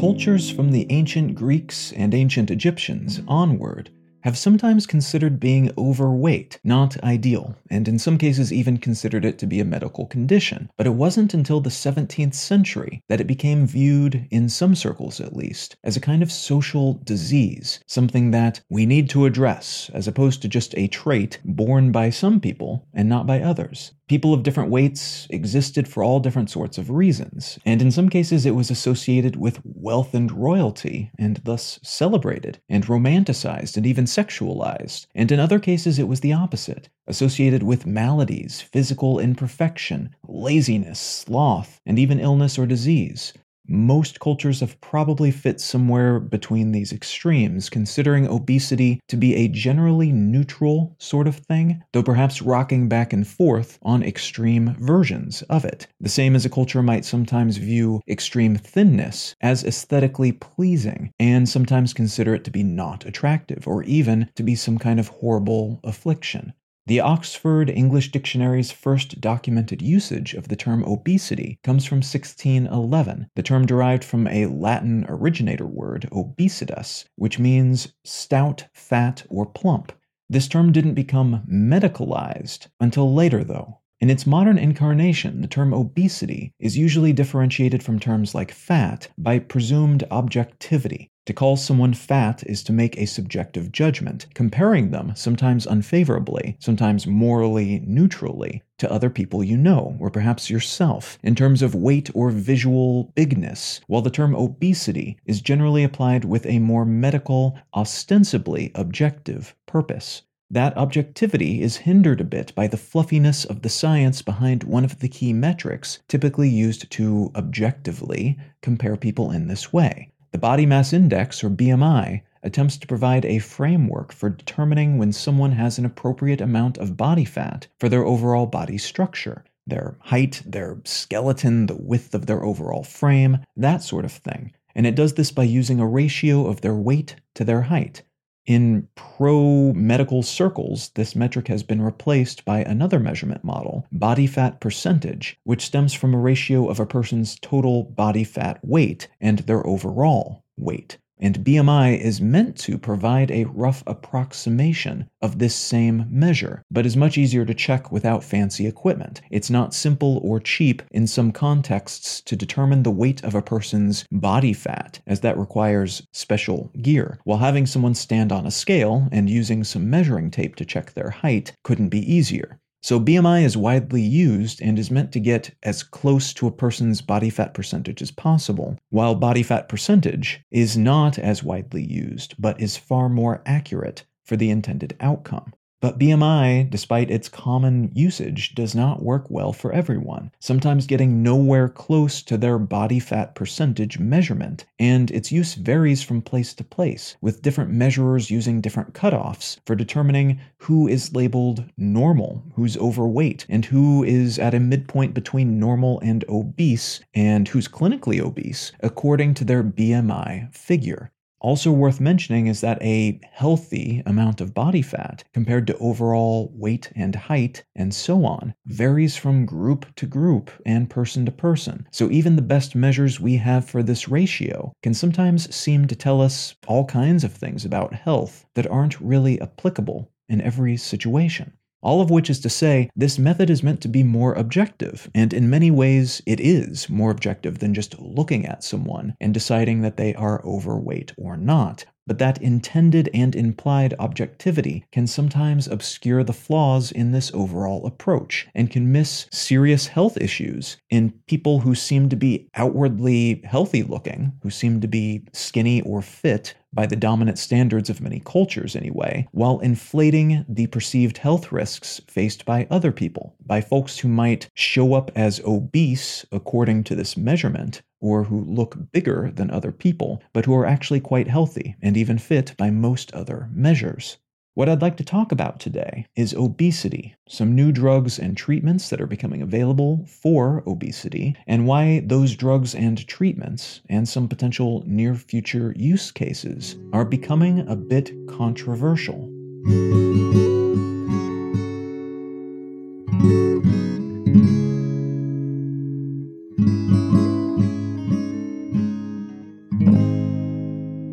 Cultures from the ancient Greeks and ancient Egyptians onward have sometimes considered being overweight not ideal, and in some cases even considered it to be a medical condition. But it wasn't until the 17th century that it became viewed, in some circles at least, as a kind of social disease, something that we need to address, as opposed to just a trait borne by some people and not by others. People of different weights existed for all different sorts of reasons, and in some cases it was associated with wealth and royalty, and thus celebrated, and romanticized, and even sexualized. And in other cases it was the opposite, associated with maladies, physical imperfection, laziness, sloth, and even illness or disease. Most cultures have probably fit somewhere between these extremes, considering obesity to be a generally neutral sort of thing, though perhaps rocking back and forth on extreme versions of it. The same as a culture might sometimes view extreme thinness as aesthetically pleasing, and sometimes consider it to be not attractive, or even to be some kind of horrible affliction. The Oxford English Dictionary's first documented usage of the term obesity comes from 1611, the term derived from a Latin originator word, obesitas, which means stout, fat, or plump. This term didn't become medicalized until later, though. In its modern incarnation, the term obesity is usually differentiated from terms like fat by presumed objectivity, to call someone fat is to make a subjective judgment, comparing them, sometimes unfavorably, sometimes morally neutrally, to other people you know, or perhaps yourself, in terms of weight or visual bigness, while the term obesity is generally applied with a more medical, ostensibly objective purpose. That objectivity is hindered a bit by the fluffiness of the science behind one of the key metrics typically used to objectively compare people in this way. The Body Mass Index, or BMI, attempts to provide a framework for determining when someone has an appropriate amount of body fat for their overall body structure, their height, their skeleton, the width of their overall frame, that sort of thing. And it does this by using a ratio of their weight to their height. In pro medical circles, this metric has been replaced by another measurement model, body fat percentage, which stems from a ratio of a person's total body fat weight and their overall weight and BMI is meant to provide a rough approximation of this same measure, but is much easier to check without fancy equipment. It's not simple or cheap in some contexts to determine the weight of a person's body fat, as that requires special gear, while having someone stand on a scale and using some measuring tape to check their height couldn't be easier. So BMI is widely used and is meant to get as close to a person's body fat percentage as possible, while body fat percentage is not as widely used, but is far more accurate for the intended outcome. But BMI, despite its common usage, does not work well for everyone, sometimes getting nowhere close to their body fat percentage measurement, and its use varies from place to place, with different measurers using different cutoffs for determining who is labeled normal, who's overweight, and who is at a midpoint between normal and obese, and who's clinically obese, according to their BMI figure. Also worth mentioning is that a healthy amount of body fat compared to overall weight and height and so on varies from group to group and person to person. So even the best measures we have for this ratio can sometimes seem to tell us all kinds of things about health that aren't really applicable in every situation. All of which is to say, this method is meant to be more objective, and in many ways it is more objective than just looking at someone and deciding that they are overweight or not. But that intended and implied objectivity can sometimes obscure the flaws in this overall approach and can miss serious health issues in people who seem to be outwardly healthy looking, who seem to be skinny or fit, by the dominant standards of many cultures anyway, while inflating the perceived health risks faced by other people, by folks who might show up as obese according to this measurement, or who look bigger than other people, but who are actually quite healthy and even fit by most other measures. What I'd like to talk about today is obesity, some new drugs and treatments that are becoming available for obesity, and why those drugs and treatments, and some potential near future use cases, are becoming a bit controversial.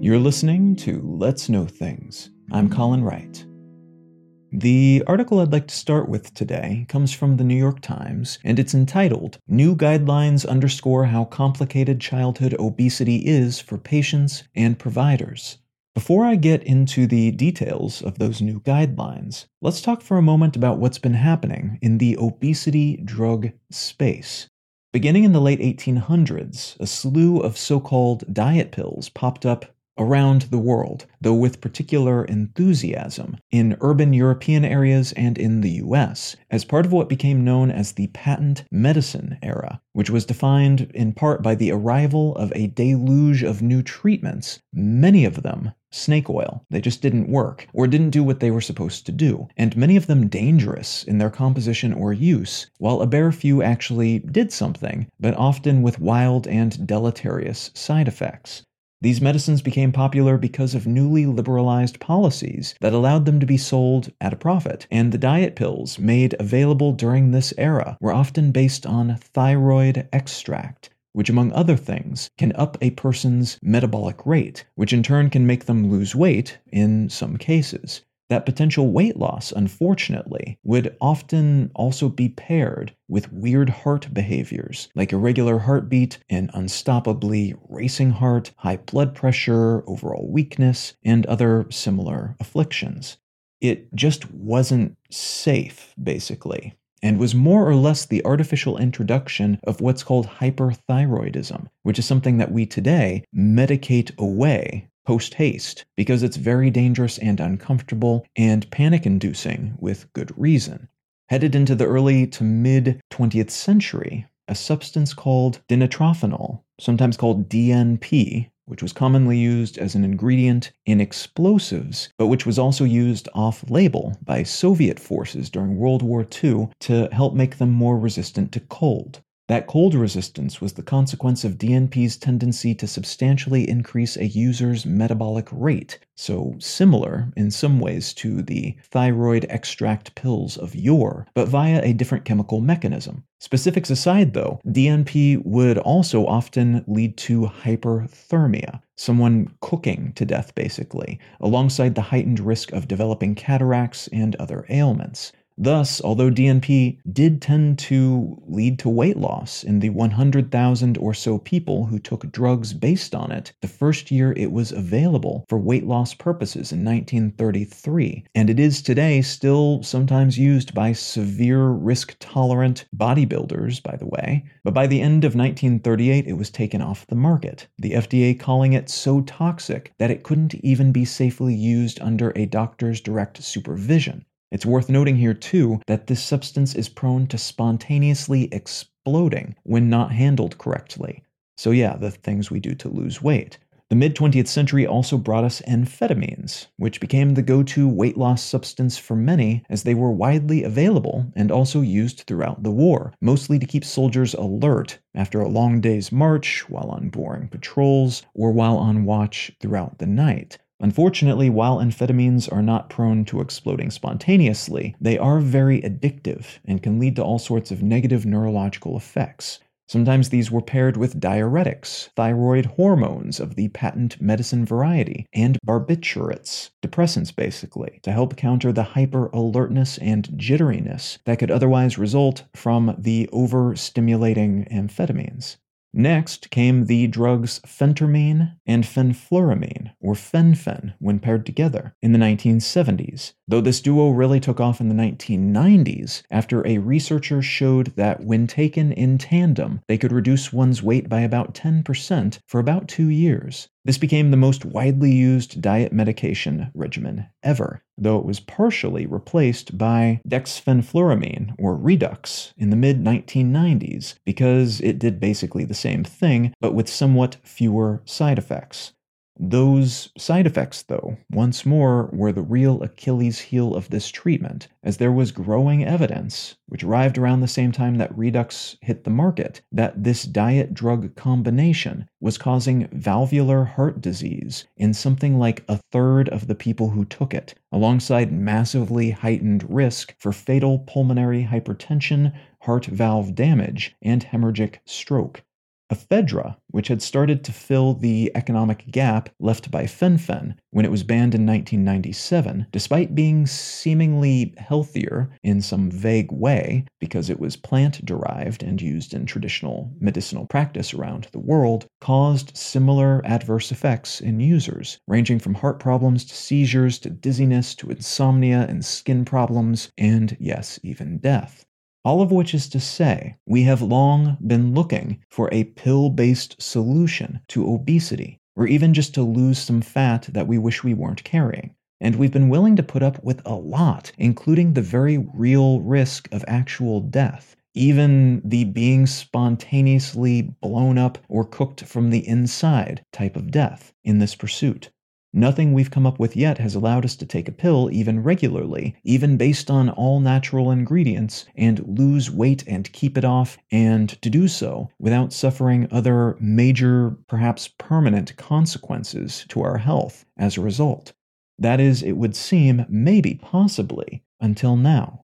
You're listening to Let's Know Things. I'm Colin Wright. The article I'd like to start with today comes from the New York Times, and it's entitled New Guidelines Underscore How Complicated Childhood Obesity Is for Patients and Providers. Before I get into the details of those new guidelines, let's talk for a moment about what's been happening in the obesity drug space. Beginning in the late 1800s, a slew of so called diet pills popped up around the world, though with particular enthusiasm, in urban European areas and in the US, as part of what became known as the patent medicine era, which was defined in part by the arrival of a deluge of new treatments, many of them snake oil. They just didn't work, or didn't do what they were supposed to do, and many of them dangerous in their composition or use, while a bare few actually did something, but often with wild and deleterious side effects. These medicines became popular because of newly liberalized policies that allowed them to be sold at a profit, and the diet pills made available during this era were often based on thyroid extract, which, among other things, can up a person's metabolic rate, which in turn can make them lose weight in some cases that potential weight loss, unfortunately, would often also be paired with weird heart behaviors like irregular heartbeat, an unstoppably racing heart, high blood pressure, overall weakness, and other similar afflictions. It just wasn't safe, basically, and was more or less the artificial introduction of what's called hyperthyroidism, which is something that we today medicate away post haste because it's very dangerous and uncomfortable and panic inducing with good reason. Headed into the early to mid 20th century, a substance called dinitrophenol, sometimes called DNP, which was commonly used as an ingredient in explosives, but which was also used off label by Soviet forces during World War II to help make them more resistant to cold. That cold resistance was the consequence of DNP's tendency to substantially increase a user's metabolic rate, so similar in some ways to the thyroid extract pills of yore, but via a different chemical mechanism. Specifics aside, though, DNP would also often lead to hyperthermia, someone cooking to death basically, alongside the heightened risk of developing cataracts and other ailments. Thus, although DNP did tend to lead to weight loss in the 100,000 or so people who took drugs based on it, the first year it was available for weight loss purposes in 1933, and it is today still sometimes used by severe risk tolerant bodybuilders, by the way. But by the end of 1938, it was taken off the market, the FDA calling it so toxic that it couldn't even be safely used under a doctor's direct supervision. It's worth noting here, too, that this substance is prone to spontaneously exploding when not handled correctly. So, yeah, the things we do to lose weight. The mid 20th century also brought us amphetamines, which became the go to weight loss substance for many as they were widely available and also used throughout the war, mostly to keep soldiers alert after a long day's march, while on boring patrols, or while on watch throughout the night. Unfortunately, while amphetamines are not prone to exploding spontaneously, they are very addictive and can lead to all sorts of negative neurological effects. Sometimes these were paired with diuretics, thyroid hormones of the patent medicine variety, and barbiturates, depressants basically, to help counter the hyper alertness and jitteriness that could otherwise result from the overstimulating amphetamines. Next came the drugs phentermine and fenfluramine, or fen-phen, when paired together, in the 1970s, though this duo really took off in the 1990s after a researcher showed that when taken in tandem, they could reduce one's weight by about 10% for about two years. This became the most widely used diet medication regimen ever, though it was partially replaced by dexfenfluramine, or Redux, in the mid 1990s because it did basically the same thing, but with somewhat fewer side effects. Those side effects, though, once more were the real Achilles heel of this treatment, as there was growing evidence, which arrived around the same time that Redux hit the market, that this diet drug combination was causing valvular heart disease in something like a third of the people who took it, alongside massively heightened risk for fatal pulmonary hypertension, heart valve damage, and hemorrhagic stroke. Ephedra, which had started to fill the economic gap left by fen-phen when it was banned in 1997, despite being seemingly healthier in some vague way because it was plant derived and used in traditional medicinal practice around the world, caused similar adverse effects in users, ranging from heart problems to seizures to dizziness to insomnia and skin problems, and yes, even death. All of which is to say, we have long been looking for a pill based solution to obesity, or even just to lose some fat that we wish we weren't carrying. And we've been willing to put up with a lot, including the very real risk of actual death, even the being spontaneously blown up or cooked from the inside type of death in this pursuit. Nothing we've come up with yet has allowed us to take a pill even regularly, even based on all natural ingredients, and lose weight and keep it off, and to do so without suffering other major, perhaps permanent consequences to our health as a result. That is, it would seem, maybe, possibly, until now.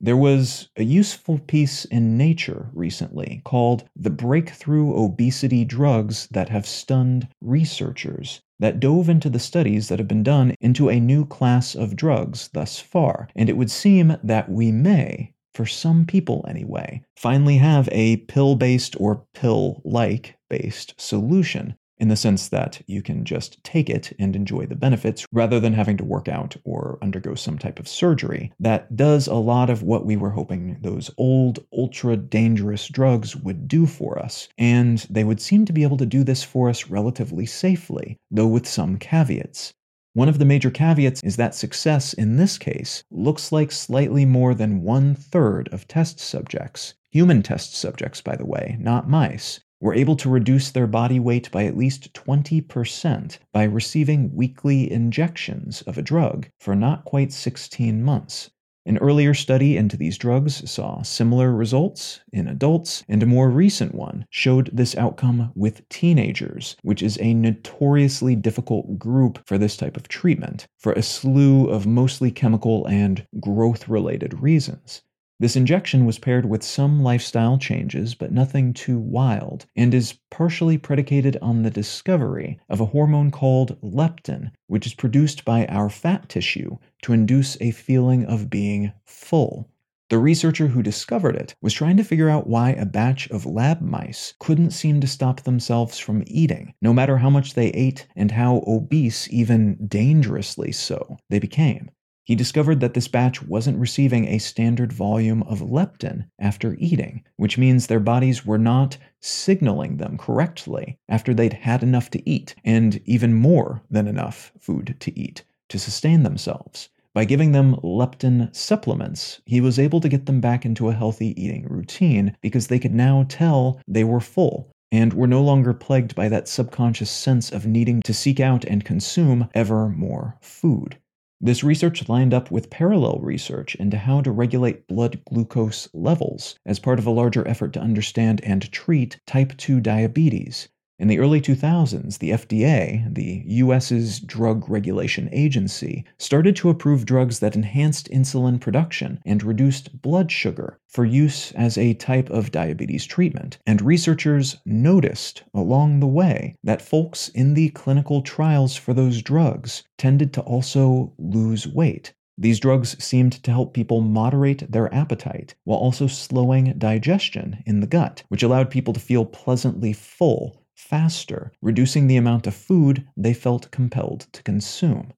There was a useful piece in Nature recently called The Breakthrough Obesity Drugs That Have Stunned Researchers that dove into the studies that have been done into a new class of drugs thus far, and it would seem that we may, for some people anyway, finally have a pill based or pill like based solution in the sense that you can just take it and enjoy the benefits rather than having to work out or undergo some type of surgery. That does a lot of what we were hoping those old, ultra dangerous drugs would do for us, and they would seem to be able to do this for us relatively safely, though with some caveats. One of the major caveats is that success in this case looks like slightly more than one third of test subjects. Human test subjects, by the way, not mice, were able to reduce their body weight by at least 20% by receiving weekly injections of a drug for not quite 16 months. An earlier study into these drugs saw similar results in adults, and a more recent one showed this outcome with teenagers, which is a notoriously difficult group for this type of treatment, for a slew of mostly chemical and growth related reasons. This injection was paired with some lifestyle changes, but nothing too wild, and is partially predicated on the discovery of a hormone called leptin, which is produced by our fat tissue to induce a feeling of being full. The researcher who discovered it was trying to figure out why a batch of lab mice couldn't seem to stop themselves from eating, no matter how much they ate and how obese, even dangerously so, they became. He discovered that this batch wasn't receiving a standard volume of leptin after eating, which means their bodies were not signaling them correctly after they'd had enough to eat, and even more than enough food to eat, to sustain themselves. By giving them leptin supplements, he was able to get them back into a healthy eating routine because they could now tell they were full and were no longer plagued by that subconscious sense of needing to seek out and consume ever more food. This research lined up with parallel research into how to regulate blood glucose levels as part of a larger effort to understand and treat type 2 diabetes, in the early 2000s, the FDA, the US's drug regulation agency, started to approve drugs that enhanced insulin production and reduced blood sugar for use as a type of diabetes treatment. And researchers noticed along the way that folks in the clinical trials for those drugs tended to also lose weight. These drugs seemed to help people moderate their appetite while also slowing digestion in the gut, which allowed people to feel pleasantly full faster, reducing the amount of food they felt compelled to consume.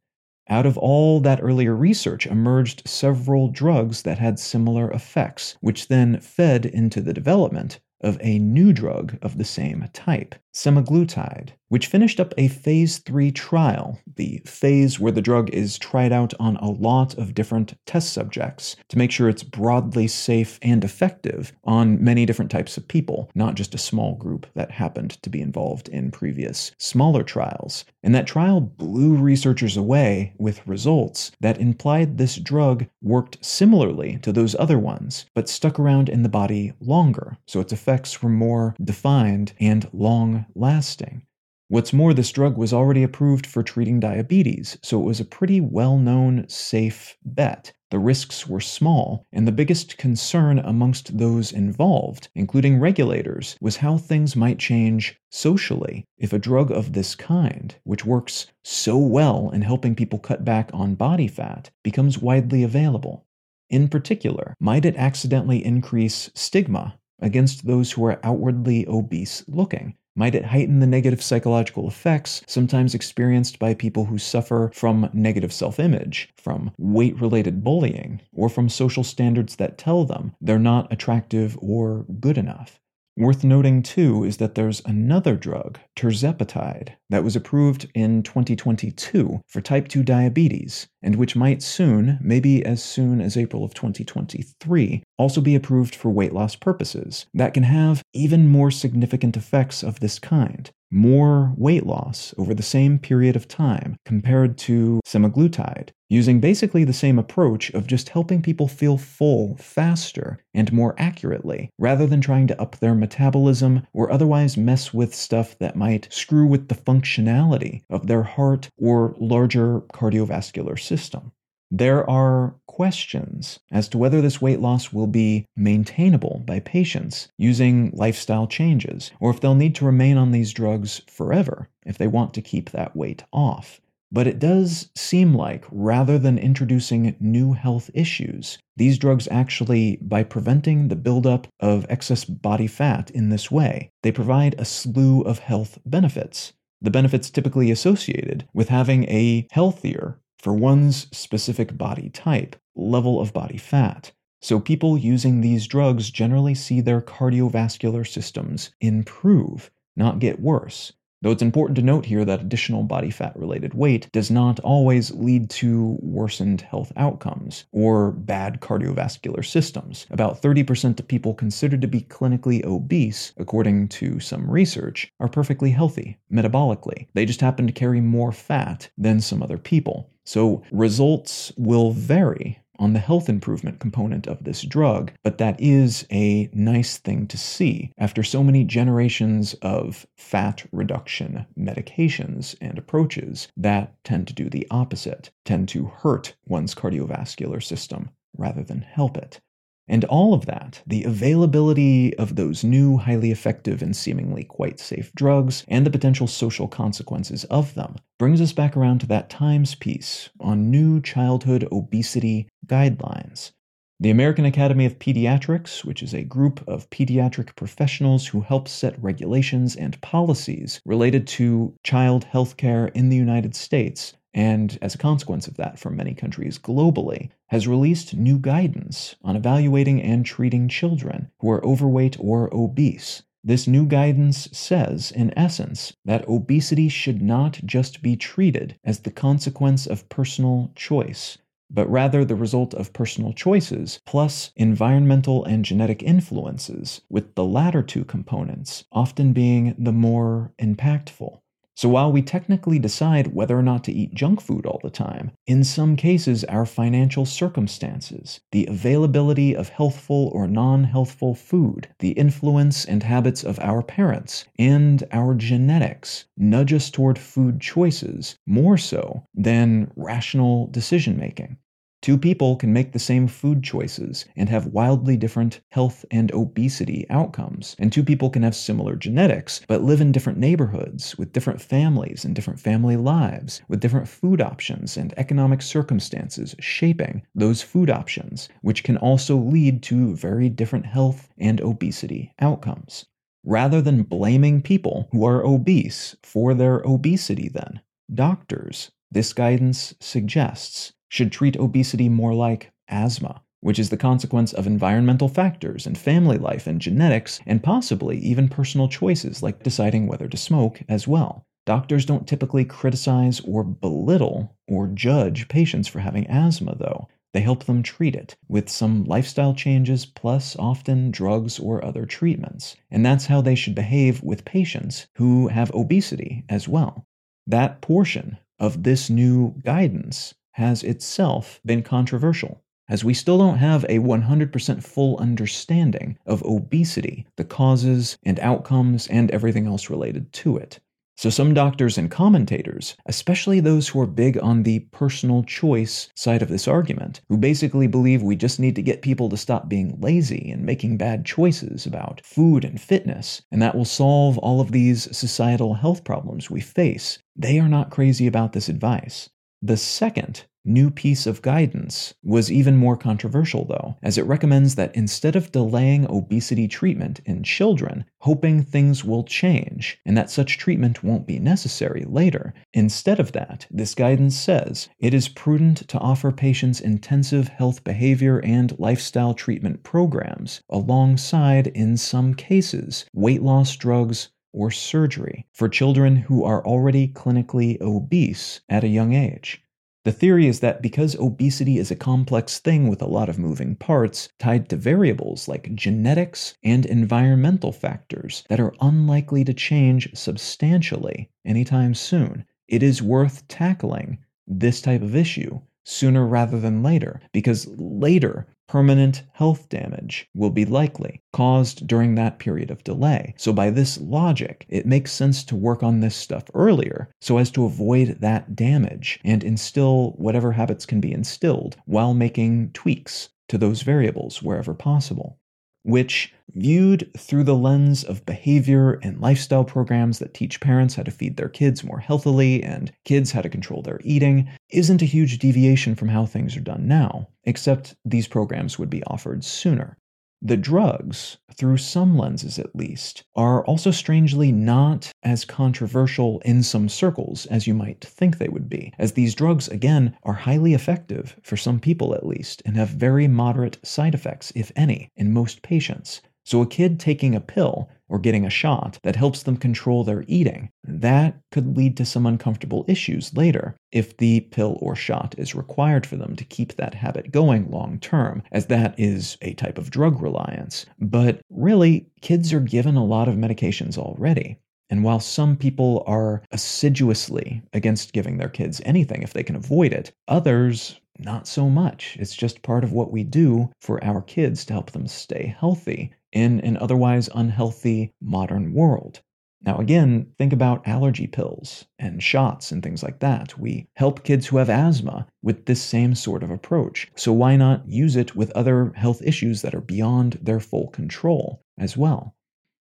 Out of all that earlier research emerged several drugs that had similar effects, which then fed into the development of a new drug of the same type, semaglutide, which finished up a phase 3 trial, the phase where the drug is tried out on a lot of different test subjects to make sure it's broadly safe and effective on many different types of people, not just a small group that happened to be involved in previous smaller trials. And that trial blew researchers away with results that implied this drug worked similarly to those other ones, but stuck around in the body longer, so its effects were more defined and long lasting. What's more, this drug was already approved for treating diabetes, so it was a pretty well known, safe bet. The risks were small, and the biggest concern amongst those involved, including regulators, was how things might change socially if a drug of this kind, which works so well in helping people cut back on body fat, becomes widely available. In particular, might it accidentally increase stigma against those who are outwardly obese looking? Might it heighten the negative psychological effects sometimes experienced by people who suffer from negative self image, from weight related bullying, or from social standards that tell them they're not attractive or good enough? Worth noting too is that there's another drug, tirzepatide, that was approved in 2022 for type 2 diabetes, and which might soon, maybe as soon as April of 2023, also be approved for weight loss purposes, that can have even more significant effects of this kind, more weight loss over the same period of time compared to semaglutide, using basically the same approach of just helping people feel full faster and more accurately, rather than trying to up their metabolism or otherwise mess with stuff that might screw with the functionality of their heart or larger cardiovascular system. There are questions as to whether this weight loss will be maintainable by patients using lifestyle changes, or if they'll need to remain on these drugs forever if they want to keep that weight off. But it does seem like, rather than introducing new health issues, these drugs actually, by preventing the buildup of excess body fat in this way, they provide a slew of health benefits. The benefits typically associated with having a healthier, for one's specific body type, level of body fat. So people using these drugs generally see their cardiovascular systems improve, not get worse. Though it's important to note here that additional body fat related weight does not always lead to worsened health outcomes or bad cardiovascular systems. About 30% of people considered to be clinically obese, according to some research, are perfectly healthy metabolically. They just happen to carry more fat than some other people. So results will vary on the health improvement component of this drug, but that is a nice thing to see after so many generations of fat reduction medications and approaches that tend to do the opposite, tend to hurt one's cardiovascular system rather than help it. And all of that, the availability of those new, highly effective, and seemingly quite safe drugs, and the potential social consequences of them, brings us back around to that Times piece on new childhood obesity guidelines. The American Academy of Pediatrics, which is a group of pediatric professionals who help set regulations and policies related to child health care in the United States, and as a consequence of that from many countries globally, has released new guidance on evaluating and treating children who are overweight or obese. This new guidance says, in essence, that obesity should not just be treated as the consequence of personal choice, but rather the result of personal choices plus environmental and genetic influences, with the latter two components often being the more impactful. So while we technically decide whether or not to eat junk food all the time, in some cases our financial circumstances, the availability of healthful or non healthful food, the influence and habits of our parents, and our genetics nudge us toward food choices more so than rational decision making. Two people can make the same food choices and have wildly different health and obesity outcomes. And two people can have similar genetics, but live in different neighborhoods with different families and different family lives, with different food options and economic circumstances shaping those food options, which can also lead to very different health and obesity outcomes. Rather than blaming people who are obese for their obesity, then, doctors, this guidance suggests, should treat obesity more like asthma, which is the consequence of environmental factors and family life and genetics, and possibly even personal choices like deciding whether to smoke as well. Doctors don't typically criticize or belittle or judge patients for having asthma, though. They help them treat it with some lifestyle changes plus often drugs or other treatments. And that's how they should behave with patients who have obesity as well. That portion of this new guidance has itself been controversial, as we still don't have a 100% full understanding of obesity, the causes and outcomes, and everything else related to it. So, some doctors and commentators, especially those who are big on the personal choice side of this argument, who basically believe we just need to get people to stop being lazy and making bad choices about food and fitness, and that will solve all of these societal health problems we face, they are not crazy about this advice. The second new piece of guidance was even more controversial, though, as it recommends that instead of delaying obesity treatment in children, hoping things will change and that such treatment won't be necessary later, instead of that, this guidance says it is prudent to offer patients intensive health behavior and lifestyle treatment programs alongside, in some cases, weight loss drugs or surgery for children who are already clinically obese at a young age. The theory is that because obesity is a complex thing with a lot of moving parts tied to variables like genetics and environmental factors that are unlikely to change substantially anytime soon, it is worth tackling this type of issue sooner rather than later, because later permanent health damage will be likely caused during that period of delay. So, by this logic, it makes sense to work on this stuff earlier so as to avoid that damage and instill whatever habits can be instilled while making tweaks to those variables wherever possible which, viewed through the lens of behavior and lifestyle programs that teach parents how to feed their kids more healthily and kids how to control their eating, isn't a huge deviation from how things are done now, except these programs would be offered sooner. The drugs, through some lenses at least, are also strangely not as controversial in some circles as you might think they would be, as these drugs, again, are highly effective, for some people at least, and have very moderate side effects, if any, in most patients. So, a kid taking a pill or getting a shot that helps them control their eating, that could lead to some uncomfortable issues later if the pill or shot is required for them to keep that habit going long term, as that is a type of drug reliance. But really, kids are given a lot of medications already. And while some people are assiduously against giving their kids anything if they can avoid it, others not so much. It's just part of what we do for our kids to help them stay healthy in an otherwise unhealthy modern world. Now, again, think about allergy pills and shots and things like that. We help kids who have asthma with this same sort of approach. So, why not use it with other health issues that are beyond their full control as well?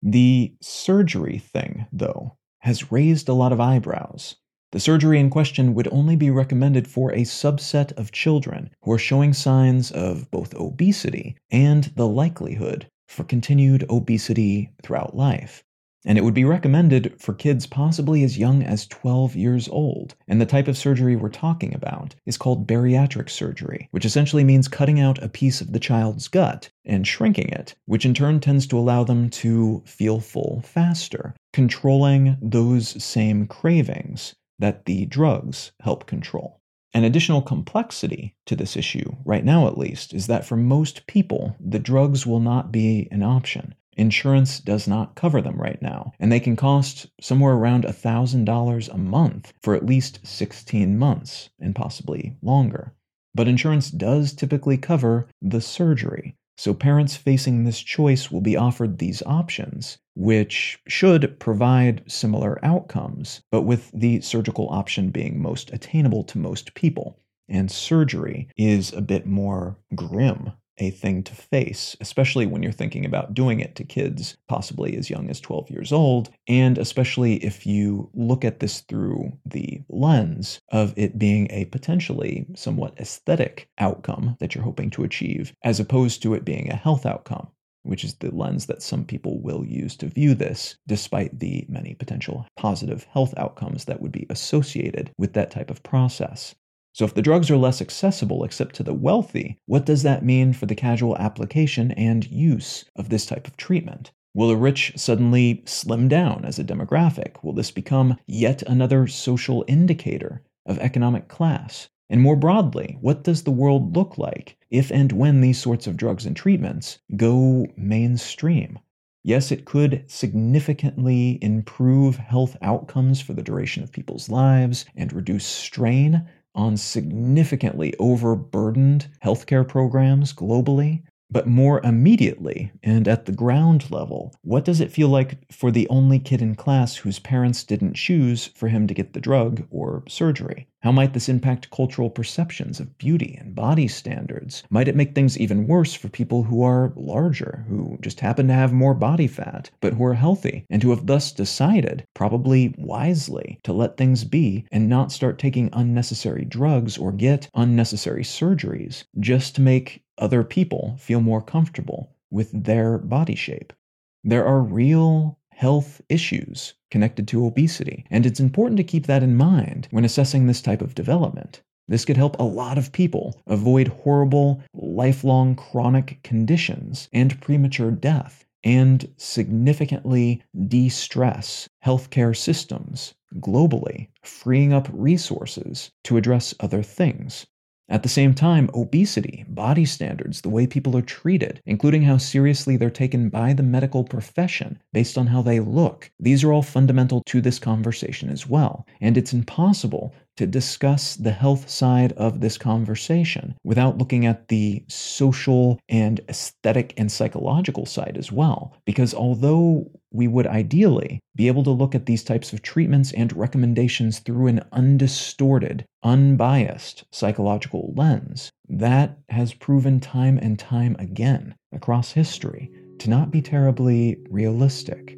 The surgery thing, though, has raised a lot of eyebrows. The surgery in question would only be recommended for a subset of children who are showing signs of both obesity and the likelihood for continued obesity throughout life. And it would be recommended for kids possibly as young as 12 years old. And the type of surgery we're talking about is called bariatric surgery, which essentially means cutting out a piece of the child's gut and shrinking it, which in turn tends to allow them to feel full faster, controlling those same cravings that the drugs help control. An additional complexity to this issue, right now at least, is that for most people, the drugs will not be an option. Insurance does not cover them right now, and they can cost somewhere around $1,000 a month for at least 16 months, and possibly longer. But insurance does typically cover the surgery, so parents facing this choice will be offered these options, which should provide similar outcomes, but with the surgical option being most attainable to most people. And surgery is a bit more grim a thing to face, especially when you're thinking about doing it to kids possibly as young as 12 years old, and especially if you look at this through the lens of it being a potentially somewhat aesthetic outcome that you're hoping to achieve, as opposed to it being a health outcome. Which is the lens that some people will use to view this, despite the many potential positive health outcomes that would be associated with that type of process. So, if the drugs are less accessible except to the wealthy, what does that mean for the casual application and use of this type of treatment? Will the rich suddenly slim down as a demographic? Will this become yet another social indicator of economic class? And more broadly, what does the world look like if and when these sorts of drugs and treatments go mainstream? Yes, it could significantly improve health outcomes for the duration of people's lives and reduce strain on significantly overburdened healthcare programs globally. But more immediately and at the ground level, what does it feel like for the only kid in class whose parents didn't choose for him to get the drug or surgery? How might this impact cultural perceptions of beauty and body standards? Might it make things even worse for people who are larger, who just happen to have more body fat, but who are healthy, and who have thus decided, probably wisely, to let things be and not start taking unnecessary drugs or get unnecessary surgeries just to make other people feel more comfortable with their body shape. There are real health issues connected to obesity, and it's important to keep that in mind when assessing this type of development. This could help a lot of people avoid horrible, lifelong chronic conditions and premature death, and significantly de stress healthcare systems globally, freeing up resources to address other things at the same time, obesity, body standards, the way people are treated, including how seriously they're taken by the medical profession based on how they look, these are all fundamental to this conversation as well. And it's impossible to discuss the health side of this conversation without looking at the social and aesthetic and psychological side as well. Because although we would ideally be able to look at these types of treatments and recommendations through an undistorted, unbiased psychological lens, that has proven time and time again across history to not be terribly realistic.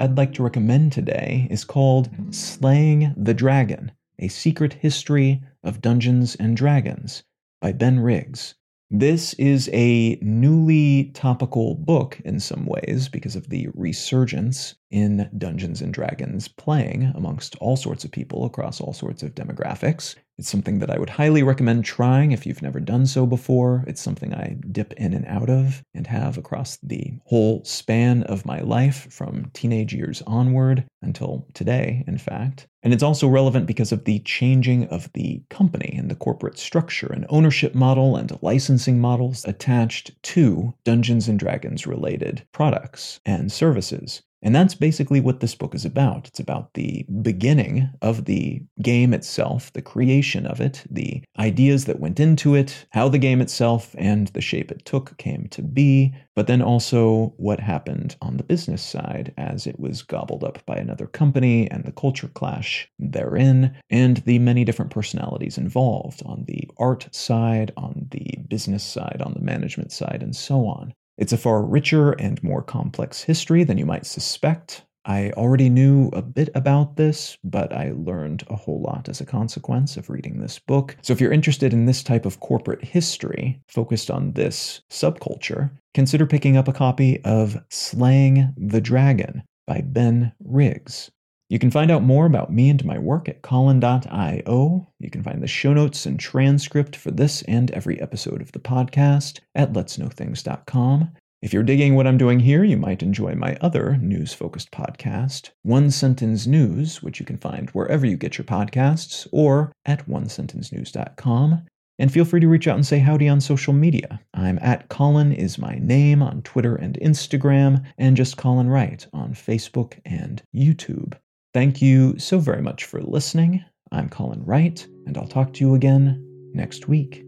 I'd like to recommend today is called hmm. Slaying the Dragon A Secret History of Dungeons and Dragons by Ben Riggs. This is a newly topical book in some ways because of the resurgence in Dungeons and Dragons playing amongst all sorts of people across all sorts of demographics. It's something that I would highly recommend trying if you've never done so before. It's something I dip in and out of and have across the whole span of my life from teenage years onward until today, in fact. And it's also relevant because of the changing of the company and the corporate structure and ownership model and licensing models attached to Dungeons and Dragons related products and services. And that's basically what this book is about. It's about the beginning of the game itself, the creation of it, the ideas that went into it, how the game itself and the shape it took came to be, but then also what happened on the business side as it was gobbled up by another company and the culture clash therein, and the many different personalities involved on the art side, on the business side, on the management side, and so on. It's a far richer and more complex history than you might suspect. I already knew a bit about this, but I learned a whole lot as a consequence of reading this book. So, if you're interested in this type of corporate history focused on this subculture, consider picking up a copy of Slaying the Dragon by Ben Riggs. You can find out more about me and my work at Colin.io. You can find the show notes and transcript for this and every episode of the podcast at letsknowthings.com. If you're digging what I'm doing here, you might enjoy my other news focused podcast, One Sentence News, which you can find wherever you get your podcasts or at onesentencenews.com. And feel free to reach out and say howdy on social media. I'm at Colin is my name on Twitter and Instagram, and just Colin Wright on Facebook and YouTube. Thank you so very much for listening. I'm Colin Wright, and I'll talk to you again next week.